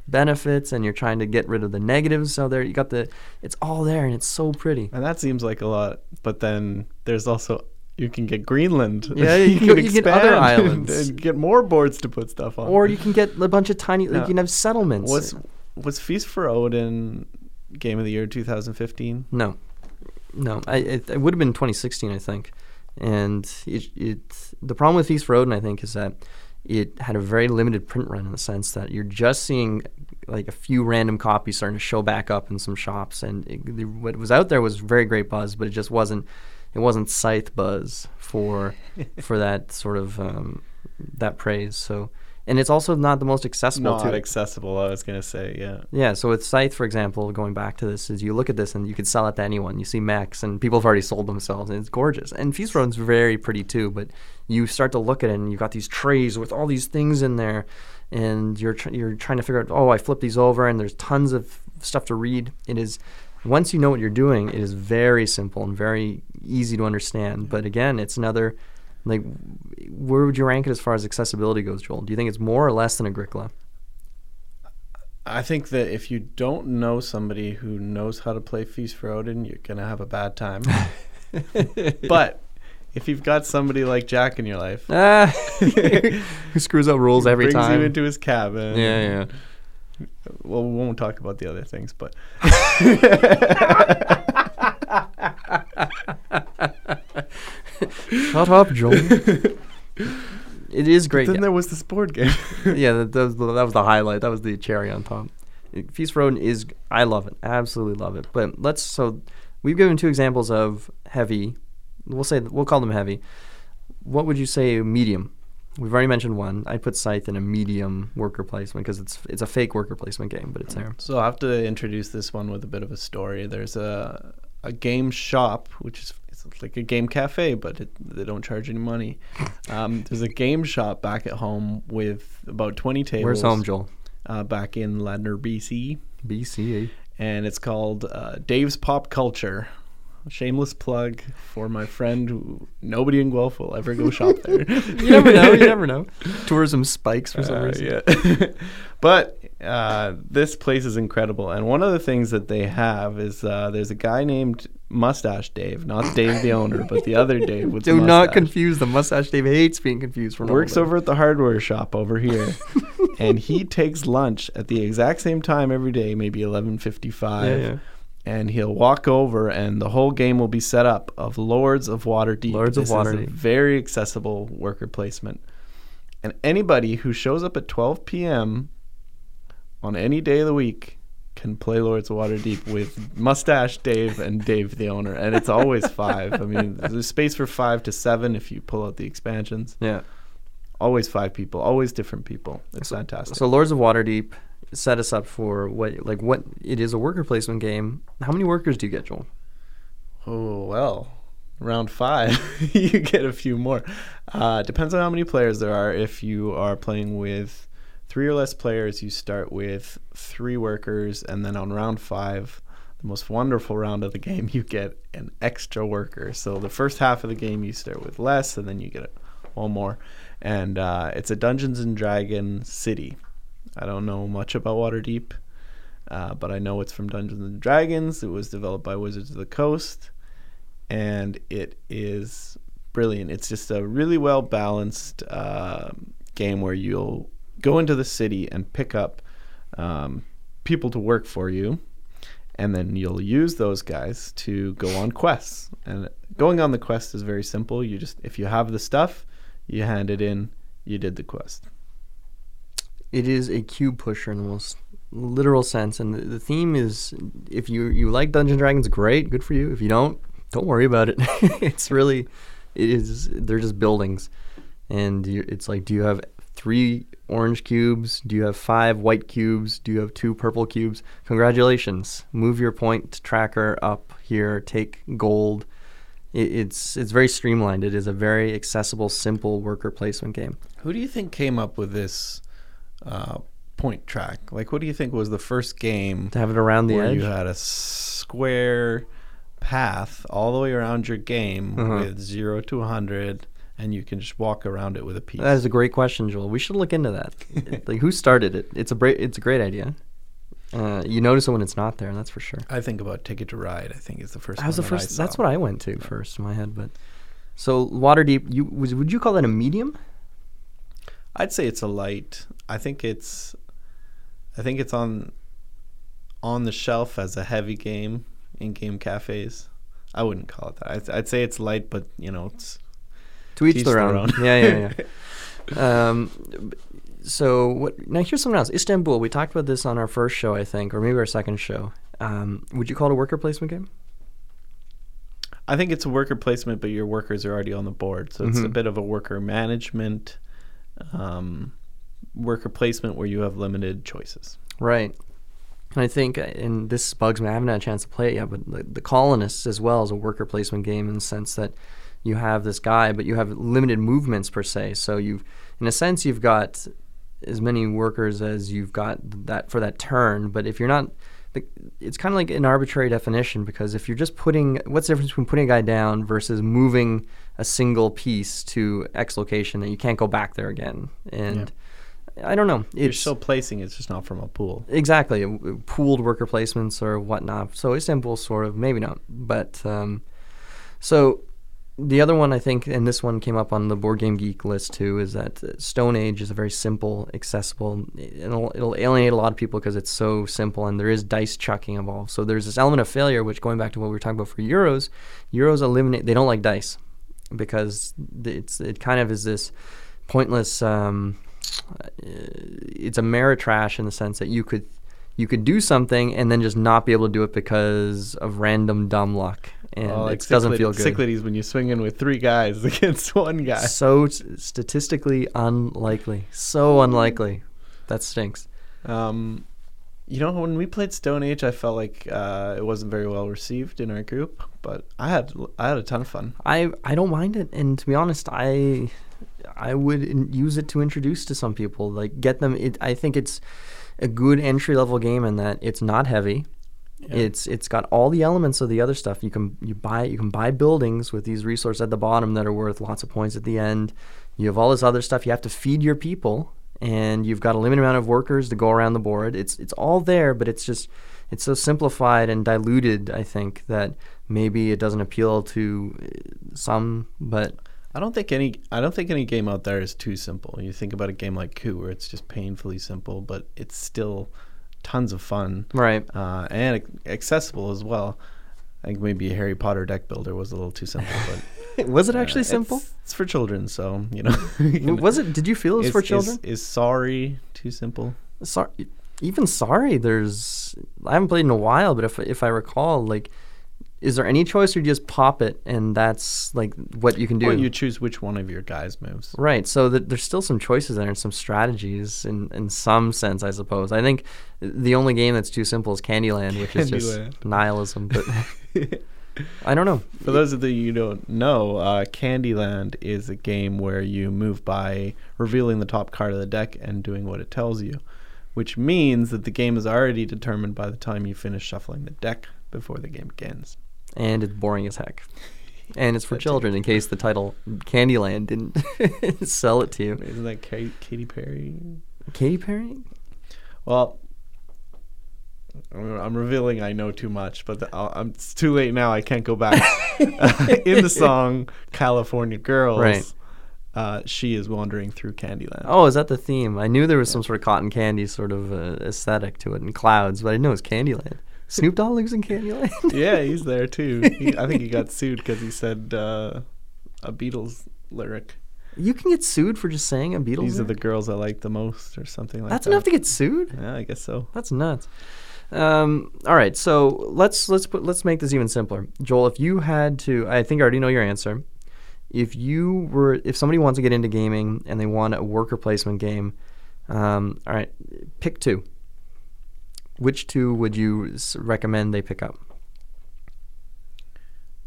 benefits, and you're trying to get rid of the negatives. So there, you got the. It's all there, and it's so pretty. And that seems like a lot, but then there's also you can get Greenland. Yeah, you can you get other islands. and, and get more boards to put stuff on. Or you can get a bunch of tiny. Like Yeah. you can have settlements. was was Feast for Odin Game of the Year 2015? No, no. I it, it would have been 2016, I think. And it, it the problem with Feast for Odin, I think, is that it had a very limited print run in the sense that you're just seeing like a few random copies starting to show back up in some shops, and it, the, what was out there was very great buzz, but it just wasn't it wasn't scythe buzz for for that sort of um, that praise. So. And it's also not the most accessible Not to accessible. I was gonna say, yeah. yeah, so with Scythe, for example, going back to this, is you look at this and you could sell it to anyone. You see mechs and people have already sold themselves, and it's gorgeous. And Feast Road's very pretty too, but you start to look at it, and you've got these trays with all these things in there, and you're tr- you're trying to figure out, oh, I flip these over, and there's tons of stuff to read. It is once you know what you're doing, it is very simple and very easy to understand. But again, it's another like where would you rank it as far as accessibility goes, Joel? Do you think it's more or less than Agricola? I think that if you don't know somebody who knows how to play Feast for Odin, you're gonna have a bad time. but if you've got somebody like Jack in your life, Ah, who screws up rules every brings time? you into his cabin. yeah, yeah. Well, we won't talk about the other things, but Shut up, Joel. it is great. then there was this board game. yeah, that, that, was the, that was the highlight. That was the cherry on top. Feast Odin is. I love it. Absolutely love it. But let's. So we've given two examples of heavy. We'll say we'll call them heavy. What would you say medium? We've already mentioned one. I'd put Scythe in a medium worker placement because it's it's a fake worker placement game, but it's there. So I have to introduce this one with a bit of a story. There's a a game shop, which is it's like a game cafe, but it, they don't charge any money. Um, there's a game shop back at home with about 20 tables. Where's home, Joel? Uh, back in Ladner, BC, BC. and it's called uh, Dave's Pop Culture. Shameless plug for my friend. Who, nobody in Guelph will ever go shop there. You never know. You never know. Tourism spikes for some Uh, reason. yeah. but uh, this place is incredible. And one of the things that they have is uh, there's a guy named Mustache Dave, not Dave the owner, but the other Dave with the Do not confuse the mustache. Dave hates being confused for Works over at the hardware shop over here, and he takes lunch at the exact same time every day, maybe eleven fifty-five. Yeah, yeah. And he'll walk over, and the whole game will be set up of Lords of Waterdeep. Lords of This is a Waterdeep. very accessible worker placement. And anybody who shows up at 12 p.m. on any day of the week can play Lords of Waterdeep with Mustache Dave and Dave the owner, and it's always five. I mean, there's space for five to seven if you pull out the expansions. Yeah. Always five people, always different people. It's fantastic. So Lords of Waterdeep set us up for what like what it is a worker placement game. How many workers do you get, Joel? Oh well, round five, you get a few more. Uh, depends on how many players there are. If you are playing with three or less players, you start with three workers, and then on round five, the most wonderful round of the game, you get an extra worker. So the first half of the game, you start with less, and then you get one more. And uh, it's a Dungeons and Dragon city. I don't know much about Waterdeep. Uh, but I know it's from Dungeons and Dragons. It was developed by Wizards of the Coast, and it is brilliant. It's just a really well balanced uh, game where you'll go into the city and pick up um, people to work for you, and then you'll use those guys to go on quests. And going on the quest is very simple. You just if you have the stuff, you hand it in. You did the quest. It is a cube pusher in the most literal sense, and the, the theme is if you you like Dungeons and Dragons, great, good for you. If you don't, don't worry about it. it's really, it is. They're just buildings, and you, it's like, do you have three orange cubes? Do you have five white cubes? Do you have two purple cubes? Congratulations! Move your point tracker up here. Take gold. It, it's it's very streamlined. It is a very accessible, simple worker placement game. Who do you think came up with this uh, point track? Like, what do you think was the first game To have it around the where edge. you had a square path all the way around your game Uh-huh. with zero to 100, and you can just walk around it with a piece? That is a great question, Joel. We should look into that. like, who started it? It's a bra- it's a great idea. Uh, you notice it when it's not there, that's for sure. I think about Ticket to Ride. I think is the first. That was the one that first. That's what I went to first in my head. But so Waterdeep, you was would you call that a medium? I'd say it's a light. I think it's, I think it's on, on the shelf as a heavy game in game cafes. I wouldn't call it that. I'd, I'd say it's light, but you know, it's To each their own. own. yeah, yeah, yeah. um, so what? Now here's something else. Istanbul. We talked about this on our first show, I think, or maybe our second show. Um, would you call it a worker placement game? I think it's a worker placement, but your workers are already on the board, so it's a Mhm. bit of a worker management, um, worker placement where you have limited choices. Right. And I think, uh, and this bugs me, I haven't had a chance to play it yet, but the, the Colonists as well is a worker placement game in the sense that you have this guy, but you have limited movements per se. So you've, in a sense, you've got as many workers as you've got that for that turn. But if you're not, the- it's kind of like an arbitrary definition because if you're just putting, what's the difference between putting a guy down versus moving a single piece to X location that you can't go back there again? And I don't know. You're It's still placing; it's just not from a pool. Exactly, pooled worker placements or whatnot. So Istanbul, sort of, maybe not. But um, so the other one I think, and this one came up on the Board Game Geek list too, is that uh, Stone Age is a very simple, accessible. It'll, it'll alienate a lot of people because it's so simple, and there is dice chucking involved. So there's this element of failure, which going back to what we were talking about for Euros, Euros eliminate. They don't like dice because it's it kind of is this pointless. Um, uh, it's a Ameritrash in the sense that you could you could do something and then just not be able to do it because of random dumb luck, and Oh, it doesn't feel good. Cyclades when you swing in with three guys against one guy. So statistically unlikely. So unlikely. That stinks. Um, you know, when we played Stone Age, I felt like uh, it wasn't very well received in our group, but I had I had a ton of fun. I I don't mind it, and to be honest, I I would use it to introduce to some people, like get them. It, I think it's a good entry level game in that it's not heavy. Yeah. It's it's got all the elements of the other stuff. You can you buy you can buy buildings with these resources at the bottom that are worth lots of points at the end. You have all this other stuff. You have to feed your people, and you've got a limited amount of workers to go around the board. It's it's all there, but it's just it's so simplified and diluted. I think that maybe it doesn't appeal to uh, some, but I don't think any I don't think any game out there is too simple. You think about a game like Coup, where it's just painfully simple, but it's still tons of fun right. uh, and accessible as well. I think maybe a Harry Potter deck builder was a little too simple, but was it actually uh, simple? It's, it's for children, so you know. W- was it? Did you feel it was is, for children? Is, is sorry too simple? sorry, even sorry. There's I haven't played in a while, but if if I recall, like, is there any choice or you just pop it and that's like what you can do? Or you choose which one of your guys moves. Right. So th- there's still some choices there and some strategies in, in some sense, I suppose. I think the only game that's too simple is Candyland, which is just nihilism. But I don't know. For those of you who don't know, uh, Candyland is a game where you move by revealing the top card of the deck and doing what it tells you, which means that the game is already determined by the time you finish shuffling the deck before the game begins. And it's boring as heck. And it's for children, in case the title Candyland didn't sell it to you. Isn't that Kate, Katy Perry? Katy Perry? Well, I'm I'm revealing I know too much, but the, I'm, it's too late now. I can't go back. In the song "California Gurls," Right. uh, she is wandering through Candyland. Oh, is that the theme? I knew there was some sort of cotton candy sort of uh, aesthetic to it and clouds, but I didn't know it was Candyland. Snoop Dogg lives in Candyland? yeah, he's there too. He, I think he got sued because he said uh, a Beatles lyric. You can get sued for just saying a Beatles. These are the girls I like the most, or something like That's that. That's enough to get sued? Yeah, I guess so. That's nuts. Um, all right, so let's let's put let's make this even simpler. Joel, if you had to, I think I already know your answer. If you were, if somebody wants to get into gaming and they want a worker placement game, um, all right, pick two. Which two would you recommend they pick up?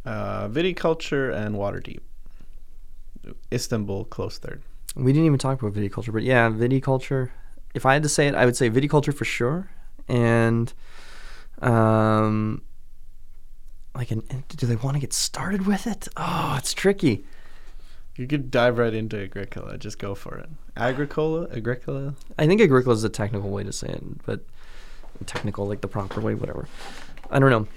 Uh, Viticulture and Waterdeep. Istanbul close third. We didn't even talk about viticulture, but yeah, viticulture. If I had to say it, I would say viticulture for sure. And, um, like, an, do they want to get started with it? Oh, it's tricky. You could dive right into Agricola. Just go for it. Agricola, Agricola. I think Agricola is the technical way to say it, but technical, like the proper way, whatever. I don't know.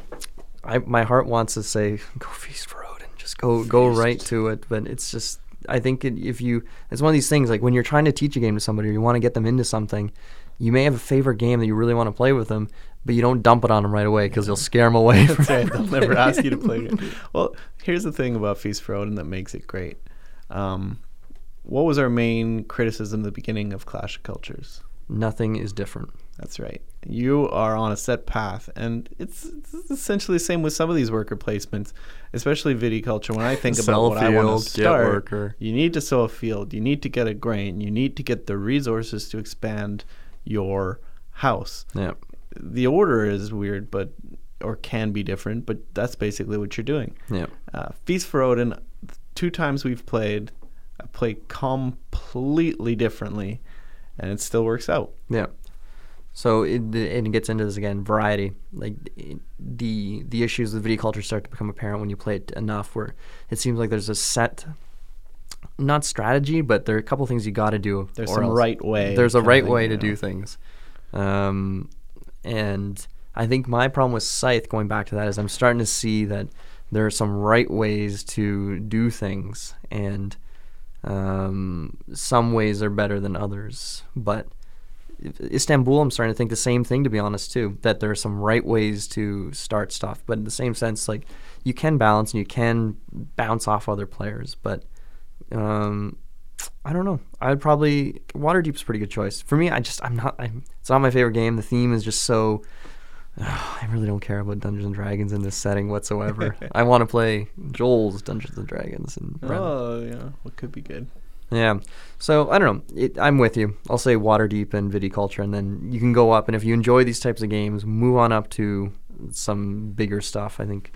I my heart wants to say go feast for Odin, just go go right to it, but it's just I think it, if you it's one of these things like when you're trying to teach a game to somebody or you want to get them into something, you may have a favorite game that you really want to play with them, but you don't dump it on them right away because you'll scare them away. That's right. They'll never ask you to play it. Well, here's the thing about Feast for Odin that makes it great. Um, what was our main criticism at the beginning of Clash of Cultures? Nothing is different. That's right. You are on a set path, and it's, it's essentially the same with some of these worker placements, especially viticulture. When I think about what I want field, to start, you need to sow a field, you need to get a grain, you need to get the resources to expand your house. Yeah. The order is weird, but or can be different, but that's basically what you're doing. Yeah. Uh, Feast for Odin, two times we've played, I play completely differently, and it still works out. Yeah. So it, it gets into this again, variety. Like the the issues with viticulture start to become apparent when you play it enough, where it seems like there's a set, not strategy, but there are a couple things you got to do. There's some else. right way. There's a right thing, way to do things, um, and I think my problem with Scythe, going back to that, is I'm starting to see that there are some right ways to do things, and um, some ways are better than others, but. Istanbul, I'm starting to think the same thing, to be honest, too. That there are some right ways to start stuff, but in the same sense, like you can balance and you can bounce off other players. But um, I don't know. I'd probably Waterdeep's a pretty good choice for me. I just I'm not. I'm, it's not my favorite game. The theme is just so. I really don't care about Dungeons and Dragons in this setting whatsoever. I want to play Joel's Dungeons and Dragons and. Oh, yeah. What could be good? Yeah. So I don't know. It, I'm with you. I'll say Waterdeep and Viticulture, and then you can go up. And if you enjoy these types of games, move on up to some bigger stuff. I think.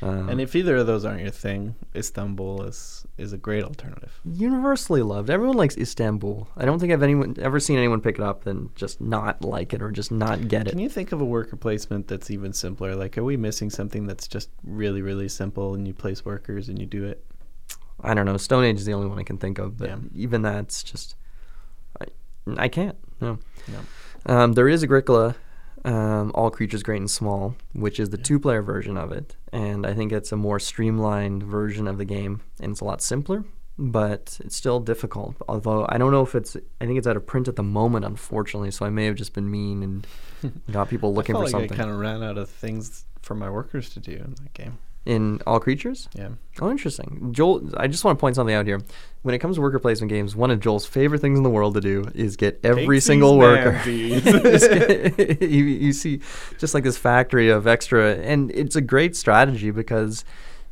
Um, And if either of those aren't your thing, Istanbul is is a great alternative. universally loved. Everyone likes Istanbul. I don't think I've anyone ever seen anyone pick it up and just not like it or just not get it. Can you think of a worker placement that's even simpler? Like, are we missing something that's just really, really simple and you place workers and you do it? I don't know. Stone Age is the only one I can think of, but Yeah. even that's just I, I can't. No. No. Um, there is Agricola, um, All Creatures Great and Small, which is the Yeah. two-player version of it, and I think it's a more streamlined version of the game, and it's a lot simpler, but it's still difficult. Although I don't know if it's, I think it's out of print at the moment, unfortunately. So I may have just been mean and got people looking I for like something. I kind of ran out of things for my workers to do in that game. In All Creatures? Yeah. Oh, interesting. Joel, I just want to point something out here. When it comes to worker placement games, one of Joel's favorite things in the world to do is get every Take single worker. Get- you, you see just like this factory of extra, and it's a great strategy because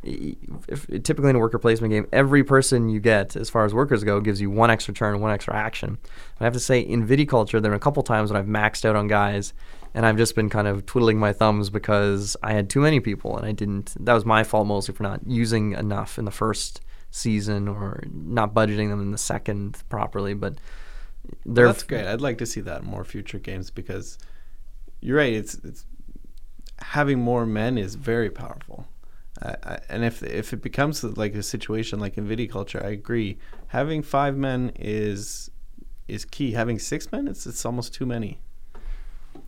if, typically in a worker placement game, every person you get, as far as workers go, gives you one extra turn, one extra action. I have to say, in Viticulture, there are a couple times when I've maxed out on guys, and I've just been kind of twiddling my thumbs because I had too many people, and I didn't. That was my fault mostly for not using enough in the first season or not budgeting them in the second properly. But they're That's great. I'd like to see that in more future games because you're right. It's it's having more men is very powerful. I, and if if it becomes like a situation like in video viticulture, I agree. Having five men is is key. Having six men, it's it's almost too many.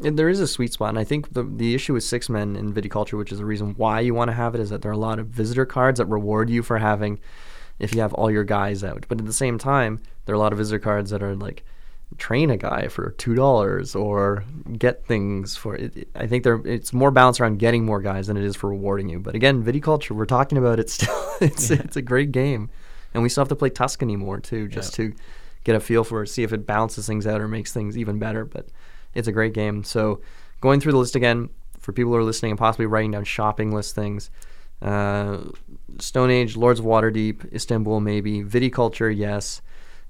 And there is a sweet spot, and I think the the issue with six men in viticulture, which is the reason why you want to have it, is that there are a lot of visitor cards that reward you for having, if you have all your guys out. But at the same time, there are a lot of visitor cards that are like, train a guy for two dollars or get things for it. I think there it's more balanced around getting more guys than it is for rewarding you. But again, viticulture, we're talking about it still. it's Yeah. it's a great game, and we still have to play Tuscany more too, just to get a feel for it, see if it balances things out or makes things even better. But it's a great game. So going through the list again for people who are listening and possibly writing down shopping list things. Uh, Stone Age, Lords of Waterdeep, Istanbul, maybe Viticulture, yes.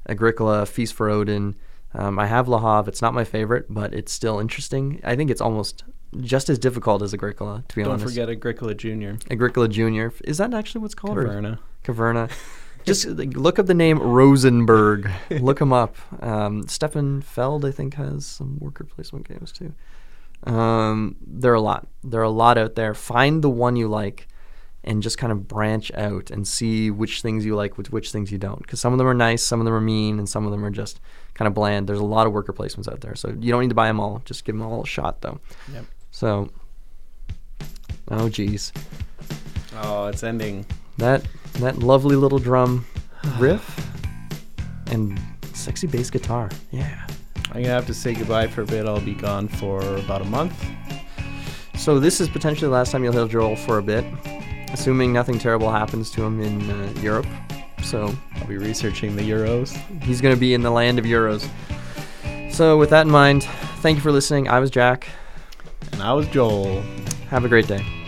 Agricola, Feast for Odin. Um, I have Le Havre. It's not my favorite, but it's still interesting. I think it's almost just as difficult as Agricola, to be honest. Don't forget Agricola Junior. Agricola Junior. Is that actually what's called? or- Caverna. Caverna. Just look up the name Rosenberg. look him up. Um, Stefan Feld, I think, has some worker placement games too. Um, there are a lot. There are a lot out there. Find the one you like, and just kind of branch out and see which things you like, which which things you don't. Because some of them are nice, some of them are mean, and some of them are just kind of bland. There's a lot of worker placements out there, so you don't need to buy them all. Just give them all a shot, though. Yep. So, oh geez, Oh, it's ending. that that lovely little drum riff and sexy bass guitar. Yeah. I'm gonna have to say goodbye for a bit. I'll be gone for about a month. So this is potentially the last time you'll hear Joel for a bit, assuming nothing terrible happens to him in uh, Europe. So I'll be researching the Euros. he's going to be in the land of Euros. So with that in mind, thank you for listening. I was Jack. And I was Joel. Have a great day.